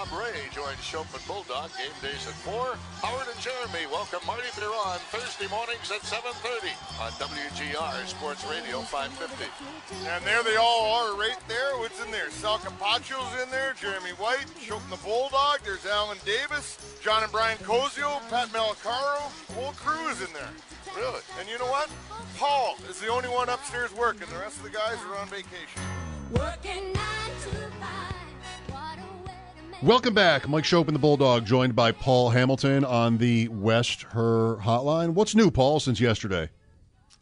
Rob Ray joins Schopp and Bulldog game days at 4. Howard and Jeremy welcome Marty Biron Thursday mornings at 7.30 on WGR Sports Radio 550. And there they all are right there. What's in there? Sal Capaccio's in there, Jeremy White, Shopman the Bulldog, there's Alan Davis, John and Brian Cozio, Pat Malacaro, whole crew is in there. Really? And you know what? Paul is the only one upstairs working. The rest of the guys are on vacation. Working nine to Welcome back. Mike Schopp and the Bulldog, joined by Paul Hamilton on the West Her Hotline. What's new, Paul, since yesterday?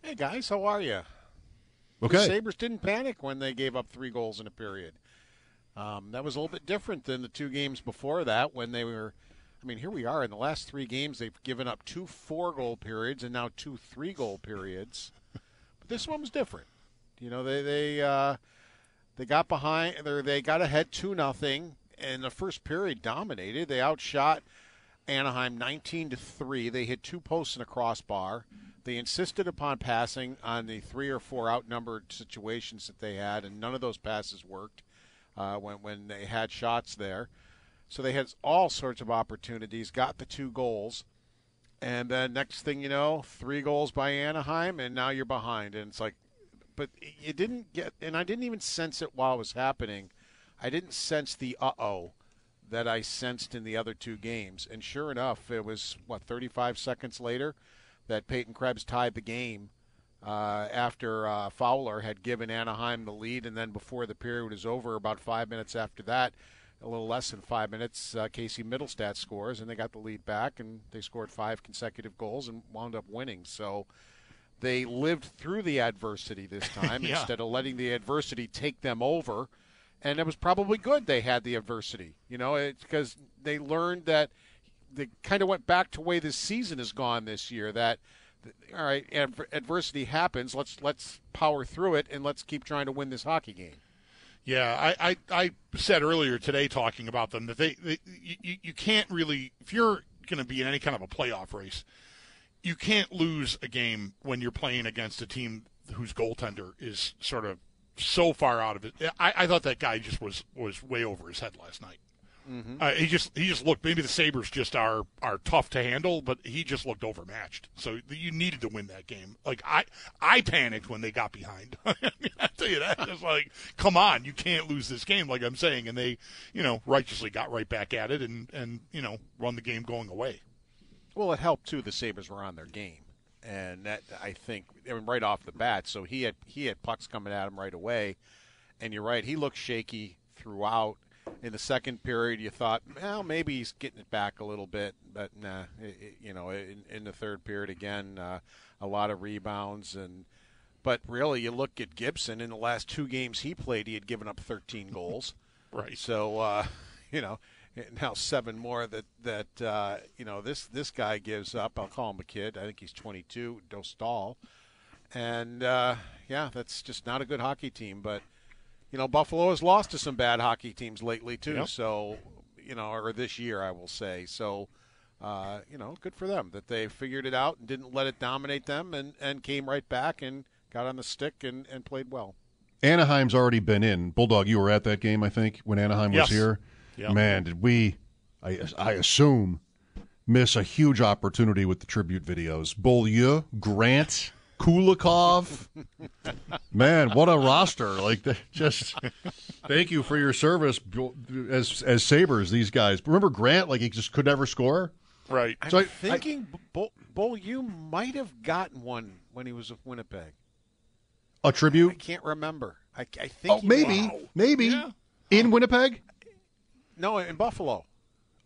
Hey guys, how are you? The Okay. Sabres didn't panic when they gave up three goals in a period. Um, that was a little bit different than the two games before that when they were. I mean, here we are in the last three games. They've given up two four goal periods and now two three goal periods. But this one was different. You know, they they uh, they got behind. They they got ahead two nothing, and the first period dominated. They outshot Anaheim 19 to 3. They hit two posts and a crossbar. They insisted upon passing on the three or four outnumbered situations that they had, and none of those passes worked uh, when, when they had shots there. So they had all sorts of opportunities, got the two goals, and then next thing you know, three goals by Anaheim, and now you're behind. And it's like, but it didn't get, and I didn't even sense it while it was happening. I didn't sense the uh oh that I sensed in the other two games. And sure enough, it was, what, 35 seconds later that Peyton Krebs tied the game uh, after uh, Fowler had given Anaheim the lead. And then before the period was over, about five minutes after that, a little less than five minutes, uh, Casey Mittelstadt scores, and they got the lead back, and they scored five consecutive goals and wound up winning. So they lived through the adversity this time Yeah. instead of letting the adversity take them over. And it was probably good they had the adversity, you know, it's because they learned that they kind of went back to way this season has gone this year. That all right, adver- adversity happens. Let's let's power through it and let's keep trying to win this hockey game. Yeah, I, I, I said earlier today talking about them that they, they you, you can't really if you're going to be in any kind of a playoff race, you can't lose a game when you're playing against a team whose goaltender is sort of so far out of it. I, I thought that guy just was was way over his head last night. Uh, he just he just looked. Maybe the Sabres just are are tough to handle, but he just looked overmatched. So you needed to win that game. Like I I panicked when they got behind. I mean, I tell you that it's like, come on, you can't lose this game. Like I'm saying, and they you know righteously got right back at it and and you know run the game going away. Well, it helped too. The Sabres were on their game, and that I think I mean, right off the bat. So he had he had pucks coming at him right away, and you're right. He looked shaky throughout. In the second period, you thought, well, maybe he's getting it back a little bit, but nah. It, it- you know, in, in the third period again, uh, a lot of rebounds and. But really, you look at Gibson in the last two games he played, he had given up 13 goals. Right. So, uh, you know, now seven more that that uh, you know this this guy gives up. I'll call him a kid. I think he's 22, Dostal, and uh, yeah, that's just not a good hockey team. But you know, Buffalo has lost to some bad hockey teams lately too. Yep. So, you know, or this year, I will say. So, uh, you know, good for them that they figured it out and didn't let it dominate them, and and came right back and got on the stick and and played well. Anaheim's already been in. Bulldog, you were at that game, I think, when Anaheim Yes. was here. Yeah. Man, did we, I, I assume, miss a huge opportunity with the tribute videos. Beaulieu, Grant, Kulikov. Man, what a roster! Like, just thank you for your service as as Sabres. These guys. Remember Grant? Like he just could never score. Right. I'm So I- thinking Bull, Bull, you might have gotten one when he was with Winnipeg. A tribute. I can't remember. I, I think Oh, maybe, did. maybe Yeah. in Winnipeg. No, in Buffalo.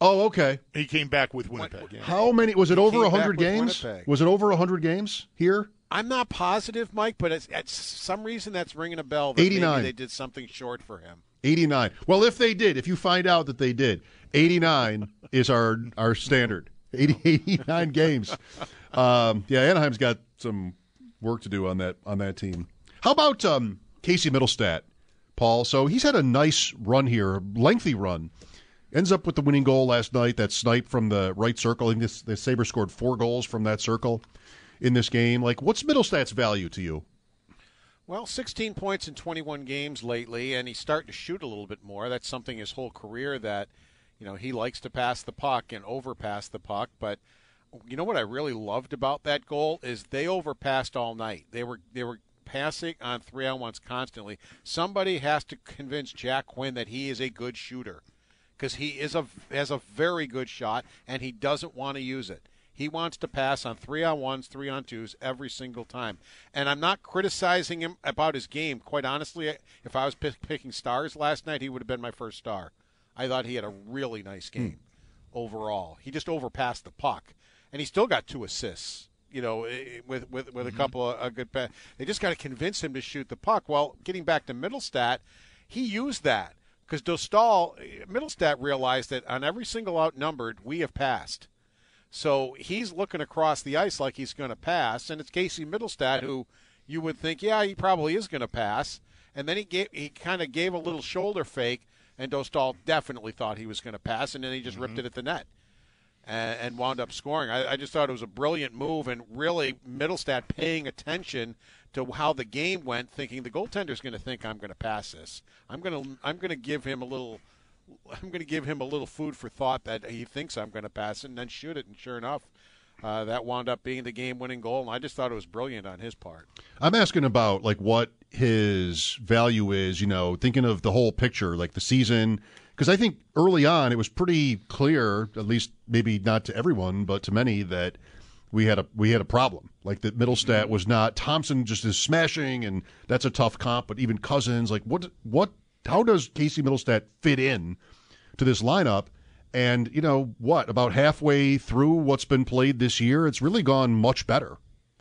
Oh, okay. He came back with Winnipeg. Yeah. How many? Was it He over 100 games? Was it over 100 games here? I'm not positive, Mike, but it's, at some reason that's ringing a bell. That maybe 89. they did something short for him. 89. Well, if they did, if you find out that they did, 89 is our our standard. 80, 89 games. Um, yeah, Anaheim's got some work to do on that on that team. How about um, Casey Mittelstadt, Paul? So he's had a nice run here, a lengthy run. Ends up with the winning goal last night. That snipe from the right circle. I think the Sabres scored four goals from that circle in this game. Like, what's Mittelstadt's value to you? Well, 16 points in 21 games lately, and he's starting to shoot a little bit more. That's something his whole career that, you know, he likes to pass the puck and overpass the puck. But you know what I really loved about that goal is they overpassed all night. They were they were passing on three on ones constantly. Somebody has to convince Jack Quinn that he is a good shooter because he is a has a very good shot and he doesn't want to use it. He wants to pass on three on ones, three on twos every single time. And I'm not criticizing him about his game. Quite honestly, if I was pick, picking stars last night, he would have been my first star. I thought he had a really nice game hmm. overall. He just overpassed the puck, and he still got two assists. You know, with with with a mm-hmm. couple of a good pass. They just got to convince him to shoot the puck. Well, getting back to Mittelstadt, he used that because Dostal Mittelstadt realized that on every single outnumbered we have passed. So he's looking across the ice like he's going to pass, and it's Casey Mittelstadt who you would think, yeah, he probably is going to pass. And then he gave he kind of gave a little shoulder fake, and Dostal definitely thought he was going to pass, and then he just ripped mm-hmm. it at the net and, and wound up scoring. I, I just thought it was a brilliant move, and really Mittelstadt paying attention to how the game went, thinking the goaltender's going to think I'm going to pass this. I'm going to I'm going to give him a little. I'm going to give him a little food for thought that he thinks I'm going to pass it and then shoot it. And sure enough, uh, that wound up being the game-winning goal. And I just thought it was brilliant on his part. I'm asking about like what his value is, you know, thinking of the whole picture, like the season. Because I think early on it was pretty clear, at least maybe not to everyone, but to many, that we had a we had a problem. Like that Mittelstadt was not Thompson just is smashing, and that's a tough comp. But even Cousins, like what what how does Casey Mittelstadt fit in to this lineup? And you know what? About halfway through what's been played this year, it's really gone much better.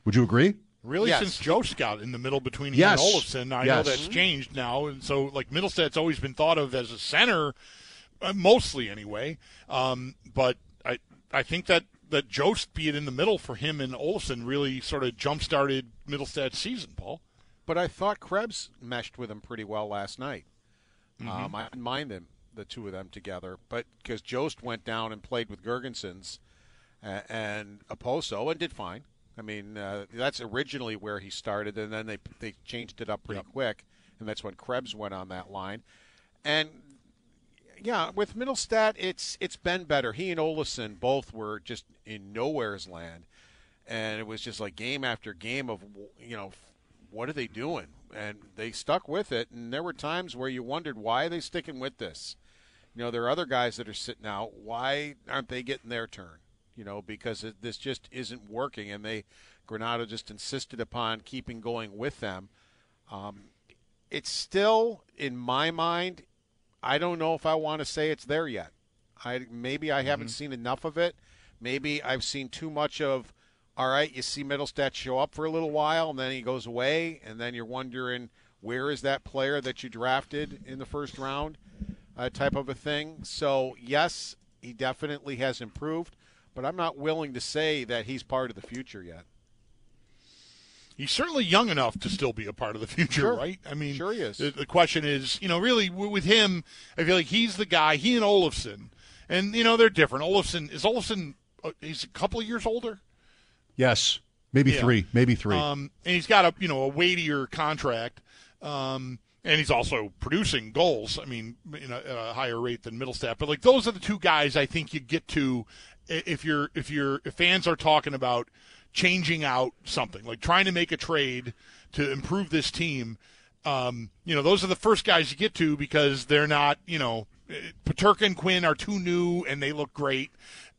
Would you agree? Really, Yes. since Joe got in the middle between him and Olofsson, I know that's changed now, and so like Mittelstadt's always been thought of as a center, uh, mostly anyway. Um, but I I think that that Jost being in the middle for him and Olofsson really sort of jump started Mittelstadt's season, Paul. But I thought Krebs meshed with him pretty well last night. Um, I didn't mind them, the two of them together, but because Jost went down and played with Girgensons uh, and Okposo and did fine. I mean, uh, that's originally where he started, and then they they changed it up pretty quick, and that's when Krebs went on that line. And yeah, with Mittelstadt, it's it's been better. He and Olofsson both were just in nowhere's land, and it was just like game after game of you know what are they doing, and they stuck with it. And there were times where you wondered why are they sticking with this. You know, there are other guys that are sitting out. Why aren't they getting their turn? You know, because it, this just isn't working, and they Granato just insisted upon keeping going with them. Um, it's still in my mind. I don't know if I want to say it's there yet. I maybe I haven't seen enough of it. Maybe I've seen too much of. All right, you see Mittelstadt show up for a little while, and then he goes away, and then you're wondering where is that player that you drafted in the first round, uh, type of a thing. So yes, he definitely has improved, but I'm not willing to say that he's part of the future yet. He's certainly young enough to still be a part of the future, Sure. right? I mean, Sure he is. The, the question is, you know, really with him, I feel like he's the guy. He and Olofsson, and you know, they're different. Olofsson is Olofsson. Uh, he's a couple of years older. Yes, maybe Yeah. three, maybe three. Um, and he's got a you know a weightier contract, um, and he's also producing goals. I mean, in a, at a higher rate than Mittelstadt. But like those are the two guys I think you get to if you're if you're if fans are talking about changing out something like trying to make a trade to improve this team. Um, you know, those are the first guys you get to because they're not, you know, Peterka and Quinn are too new and they look great,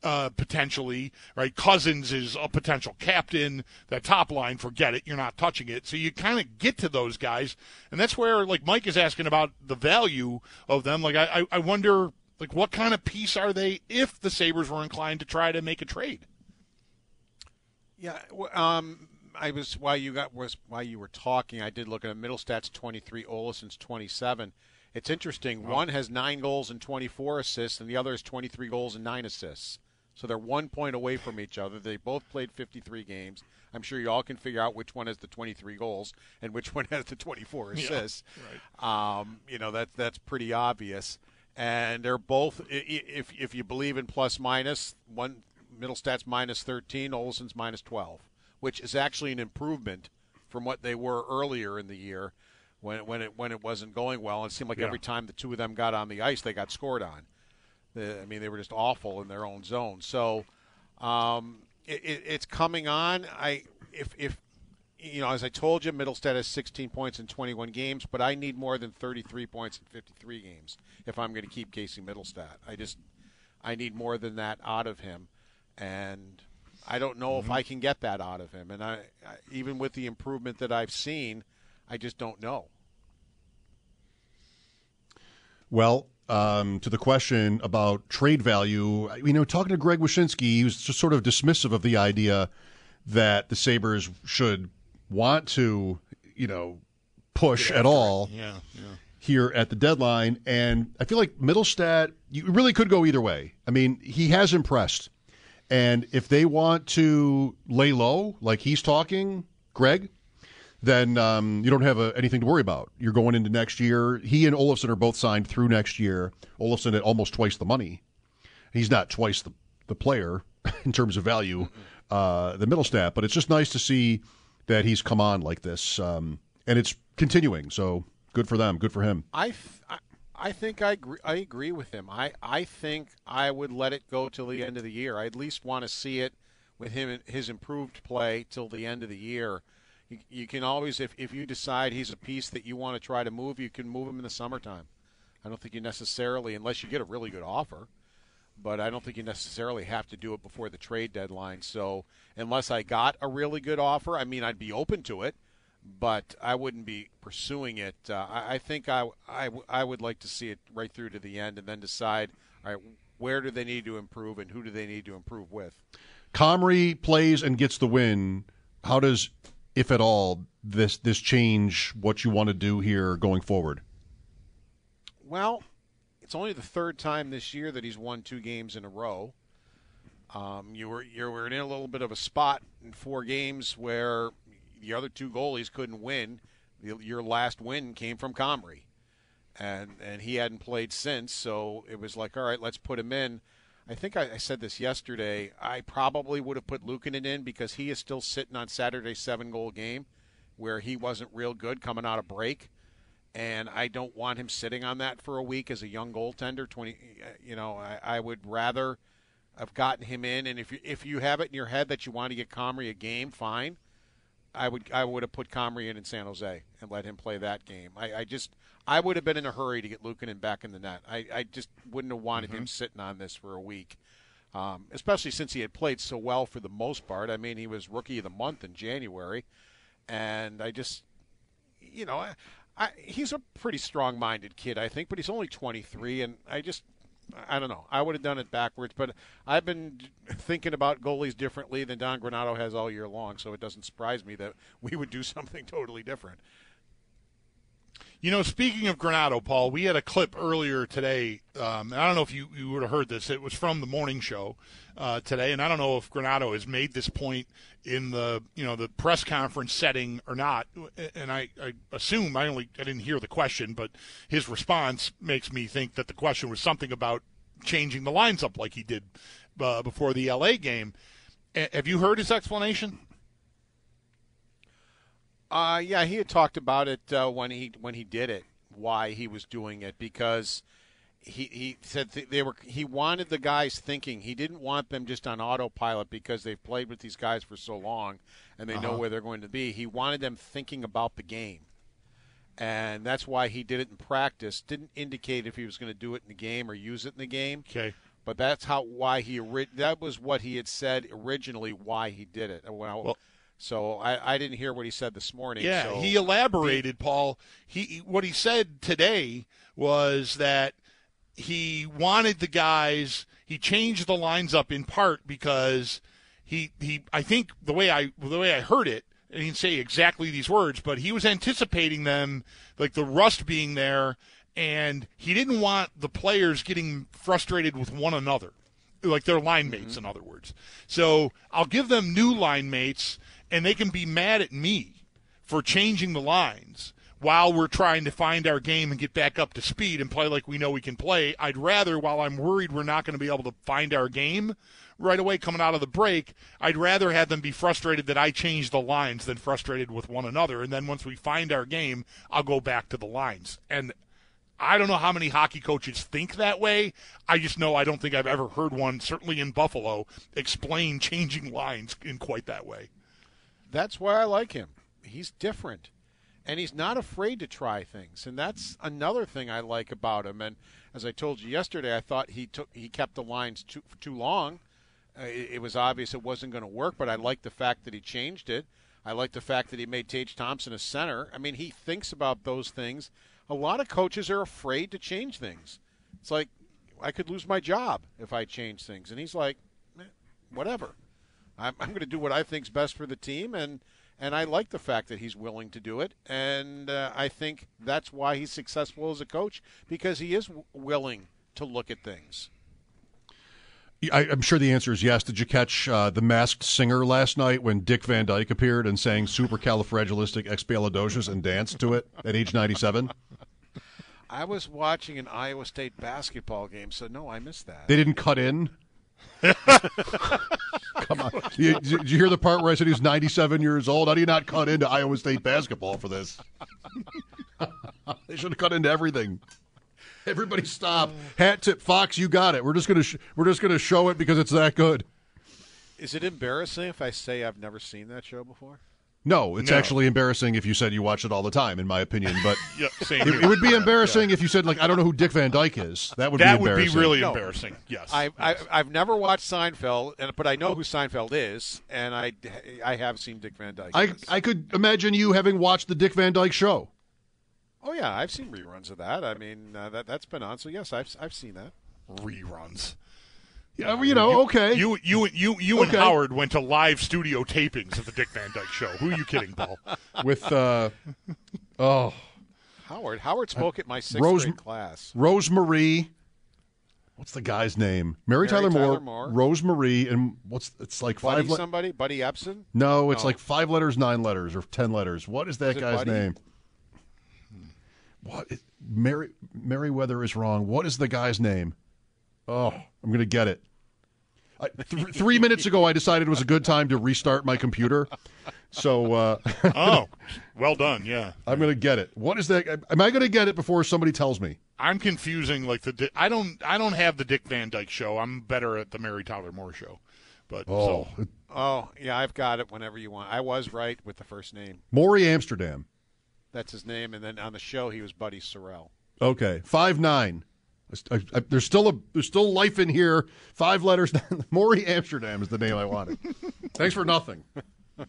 uh, potentially, right? Cousins is a potential captain. That top line, forget it. You're not touching it. So you kind of get to those guys. And that's where, like, Mike is asking about the value of them. Like, I, I- wonder, Like, what kind of piece are they if the Sabres were inclined to try to make a trade? Yeah, um, I was while you got was while you were talking, I did look at a Mittelstadt's 23, Olofsson's 27. It's interesting. One has nine goals and 24 assists, and the other has 23 goals and nine assists. So they're one point away from each other. They both played 53 games. I'm sure you all can figure out which one has the 23 goals and which one has the 24 Yeah, assists. Um, you know that that's pretty obvious. And they're both, if if you believe in plus minus, one Mittelstadt's minus 13, Olofsson's minus 12, which is actually an improvement from what they were earlier in the year when when it when it wasn't going well. It seemed like Yeah. every time the two of them got on the ice, they got scored on. The- I mean, they were just awful in their own zone. So um, it, it, it's coming on. I if if you know, as I told you, Mittelstadt has 16 points in 21 games, but I need more than 33 points in 53 games if I'm going to keep Casey Mittelstadt. I just I need more than that out of him, and I don't know if I can get that out of him. And I, I even with the improvement that I've seen, I just don't know. Well, um, to the question about trade value, you know, talking to Greg Wyshynski, he was just sort of dismissive of the idea that the Sabres should want to, you know, push at all Yeah, yeah. here at the deadline. And I feel like Mittelstadt, you really could go either way. I mean, he has impressed. And if they want to lay low, like he's talking, Greg, then um, you don't have uh anything to worry about. You're going into next year. He and Olofsson are both signed through next year. Olofsson at almost twice the money. He's not twice the, the player in terms of value, uh, the Mittelstadt, but it's just nice to see that he's come on like this. Um, and it's continuing. So good for them. Good for him. I, I, I think I agree, I agree with him. I, I think I would let it go till the end of the year. I at least want to see it with him his improved play till the end of the year. You, you can always, if, if you decide he's a piece that you want to try to move, you can move him in the summertime. I don't think you necessarily, unless you get a really good offer, but I don't think you necessarily have to do it before the trade deadline. So unless I got a really good offer, I mean, I'd be open to it but I wouldn't be pursuing it. Uh, I, I think I, I, I would like to see it right through to the end and then decide, all right, where do they need to improve and who do they need to improve with? Comrie plays and gets the win. How does, if at all, this this change what you want to do here going forward? Well, it's only the third time this year that he's won two games in a row. Um, you were you were in a little bit of a spot in four games where the other two goalies couldn't win. The- Your last win came from Comrie, and and he hadn't played since. So it was like, all right, let's put him in. I think I, I said this yesterday. I probably would have put Luukkonen in because he is still sitting on Saturday's seven goal game, where he wasn't real good coming out of break and I don't want him sitting on that for a week as a young goaltender. Twenty, uh, you know, I, I would rather have gotten him in. And if you if you have it in your head that you want to get Comrie a game, fine. I would I would have put Comrie in in San Jose and let him play that game. I, I just I would have been in a hurry to get Luukkonen back in the net. I, I just wouldn't have wanted him sitting on this for a week. Um, especially since he had played so well for the most part. I mean, he was rookie of the month in January, and I just, you know, I, I, he's a pretty strong-minded kid, I think, but he's only 23, and I just, I don't know. I would have done it backwards, but I've been thinking about goalies differently than Don Granato has all year long, so it doesn't surprise me that we would do something totally different. You know, speaking of Granato, Paul, we had a clip earlier today. Um, and I don't know if you, you would have heard this. It was from the morning show uh, today, and I don't know if Granato has made this point in the you know the press conference setting or not. And I, I assume I only I didn't hear the question, but his response makes me think that the question was something about changing the lines up like he did uh, before the LA game. A- have you heard his explanation? Uh, yeah, he had talked about it uh, when he when he did it, why he was doing it because he he said th- they were he wanted the guys thinking. He didn't want them just on autopilot because they've played with these guys for so long and they know Uh-huh. where they're going to be. He wanted them thinking about the game. And that's why he did it in practice. Didn't indicate if he was going to do it in the game or use it in the game. Okay. But that's how why he that was what he had said originally why he did it. I- so I, I didn't hear what he said this morning. Yeah, so he elaborated, Paul. He what he said today was that he wanted the guys. He changed the lines up in part because he he. I think the way I the way I heard it, he didn't say exactly these words, but he was anticipating them like the rust being there, and he didn't want the players getting frustrated with one another, like their line mm-hmm. mates, in other words. So I'll give them new line mates, and they can be mad at me for changing the lines while we're trying to find our game and get back up to speed and play like we know we can play. I'd rather, while I'm worried we're not going to be able to find our game right away coming out of the break, I'd rather have them be frustrated that I changed the lines than frustrated with one another. And then once we find our game, I'll go back to the lines. And I don't know how many hockey coaches think that way. I just know I don't think I've ever heard one, certainly in Buffalo, explain changing lines in quite that way. That's why I like him. He's different. And he's not afraid to try things. And that's another thing I like about him. And as I told you yesterday, I thought he took he kept the lines too too long. Uh, it, it was obvious it wasn't going to work, but I like the fact that he changed it. I like the fact that he made Tage Thompson a center. I mean, he thinks about those things. A lot of coaches are afraid to change things. It's like I could lose my job if I change things, and he's like, "Eh, whatever. I'm, I'm going to do what I think's best for the team, and and I like the fact that he's willing to do it, and uh, I think that's why he's successful as a coach because he is w- willing to look at things. I, I'm sure the answer is yes. Did you catch uh, the masked singer last night when Dick Van Dyke appeared and sang "Supercalifragilisticexpialidocious" and danced to it at age 97? I was watching an Iowa State basketball game, so no, I missed that. They didn't cut in. Come on. You, did you hear the part where I said he's 97 years old? How do you not cut into Iowa State basketball for this? they should have cut into everything. Everybody stop. Hat tip Fox, you got it. We're just gonna sh- we're just gonna show it because it's that good. Is it embarrassing if I say I've never seen that show before? No, it's No. actually embarrassing if you said you watch it all the time, in my opinion. But Yeah, same it, it would be embarrassing if you said like I don't know who Dick Van Dyke is. That would be embarrassing. that be would be really No. embarrassing. Yes. I, I I've never watched Seinfeld, and but I know who Seinfeld is, and I I have seen Dick Van Dyke. I yes. I could imagine you having watched the Dick Van Dyke show. oh yeah, I've seen reruns of that. I mean uh, that that's been on, so yes, I've I've seen that. reruns. Yeah, well, you know, okay. You you you you and Howard went to live studio tapings of the Dick Van Dyke Show. Who are you kidding, Paul? with uh, oh Howard Howard spoke at my sixth Rose- grade class. Rosemarie. What's the guy's name? Mary, Mary Tyler, Moore, Tyler Moore. Rosemary, and what's it's like Buddy five. le- somebody, Buddy Ebsen. no, it's No. like five letters, nine letters, or ten letters. What is that Is guy's Buddy? name? What? is- Mary Merriweather is wrong. What is the guy's name? Oh, I'm gonna get it. I, th- three minutes ago, I decided it was a good time to restart my computer, so uh, Oh, well done. Yeah, I'm gonna get it. What is that? Am I gonna get it before somebody tells me? I'm confusing like the. I don't. I don't have the Dick Van Dyke Show. I'm better at the Mary Tyler Moore Show. But Oh, so, Oh yeah, I've got it. Whenever you want, I was right with the first name. Morey Amsterdam. That's his name, and then on the show he was Buddy Sorrell. Okay, five nine. I, I, there's still a there's still life in here. Five letters. Morey Amsterdam is the name I wanted. Thanks for nothing.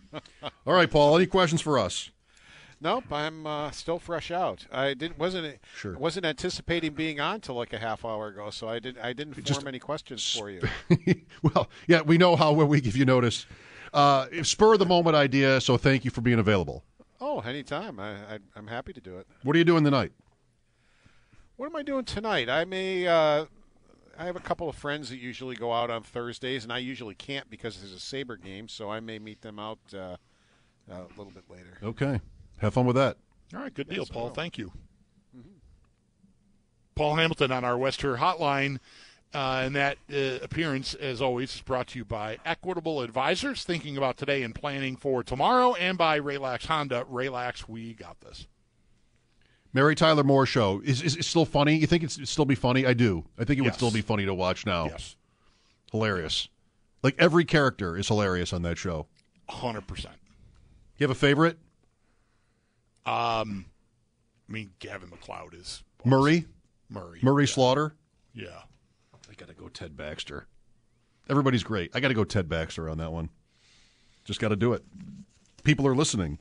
All right, Paul. Any questions for us? Nope, I'm uh, still fresh out. I didn't wasn't Sure. wasn't anticipating being on till like a half hour ago, so I didn't I didn't form Just- any questions for you. well, yeah, we know how when we give you notice. Uh, spur of the moment idea. So thank you for being available. oh, anytime. I, I I'm happy to do it. What are you doing tonight? What am I doing tonight? I may. Uh, I have a couple of friends that usually go out on Thursdays, and I usually can't because there's a Sabre game. So I may meet them out uh, a little bit later. Okay, have fun with that. all right, good deal, Yes, Paul. will. Thank you. Paul Hamilton on our Wester Hotline. Uh, and that uh, appearance, as always, is brought to you by Equitable Advisors, thinking about today and planning for tomorrow, and by Relax Honda. Relax, we got this. Mary Tyler Moore show is is it still funny? You think it's still be funny? I do. I think it would still be funny to watch now. Yes, Hilarious. Like every character is hilarious on that show. hundred percent. You have a favorite? Um, I mean, Gavin MacLeod is Murray? Murray. Murray Slaughter? Yeah. I got to go Ted Baxter. Everybody's great. I got to go Ted Baxter on that one. Just got to do it. People are listening.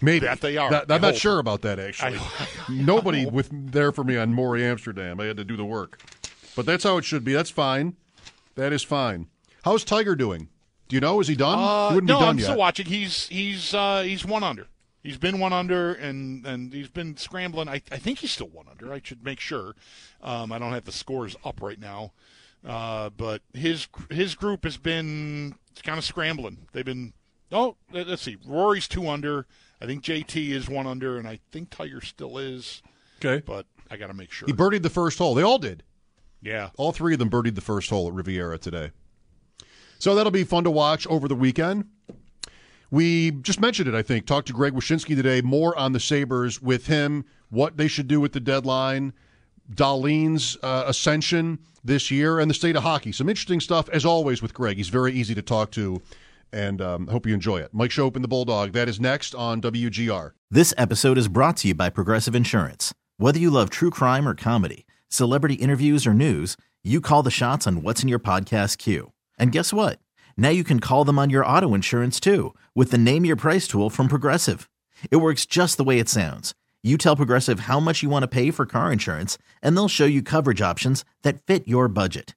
Maybe that they are. That- I'm not hope. sure about that actually. Nobody with there for me on Morey Amsterdam. I had to do the work, but that's how it should be. That's fine. That is fine. How's Tiger doing? Do you know? Is he done? Uh, he wouldn't no, be done I'm yet. still watching. He's he's uh, he's one under. He's been one under, and and he's been scrambling. I, I think he's still one under. I should make sure. Um, I don't have the scores up right now, uh, but his his group has been kind of scrambling. They've been. Oh, let's see. Rory's two under. I think JT is one under, and I think Tiger still is. Okay, but I got to make sure. He birdied the first hole. They all did. Yeah. All three of them birdied the first hole at Riviera today. So that'll be fun to watch over the weekend. We just mentioned it, I think. Talked to Greg Wyshynski today, more on the Sabres with him, what they should do with the deadline, Dahlin's uh, ascension this year, and the state of hockey. Some interesting stuff, as always, with Greg. He's very easy to talk to, and um, hope you enjoy it. Mike Schopp and the Bulldog. That is next on WGR. This episode is brought to you by Progressive Insurance. Whether you love true crime or comedy, celebrity interviews or news, you call the shots on what's in your podcast queue. And guess what? Now you can call them on your auto insurance too with the Name Your Price tool from Progressive. It works just the way it sounds. You tell Progressive how much you want to pay for car insurance, and they'll show you coverage options that fit your budget.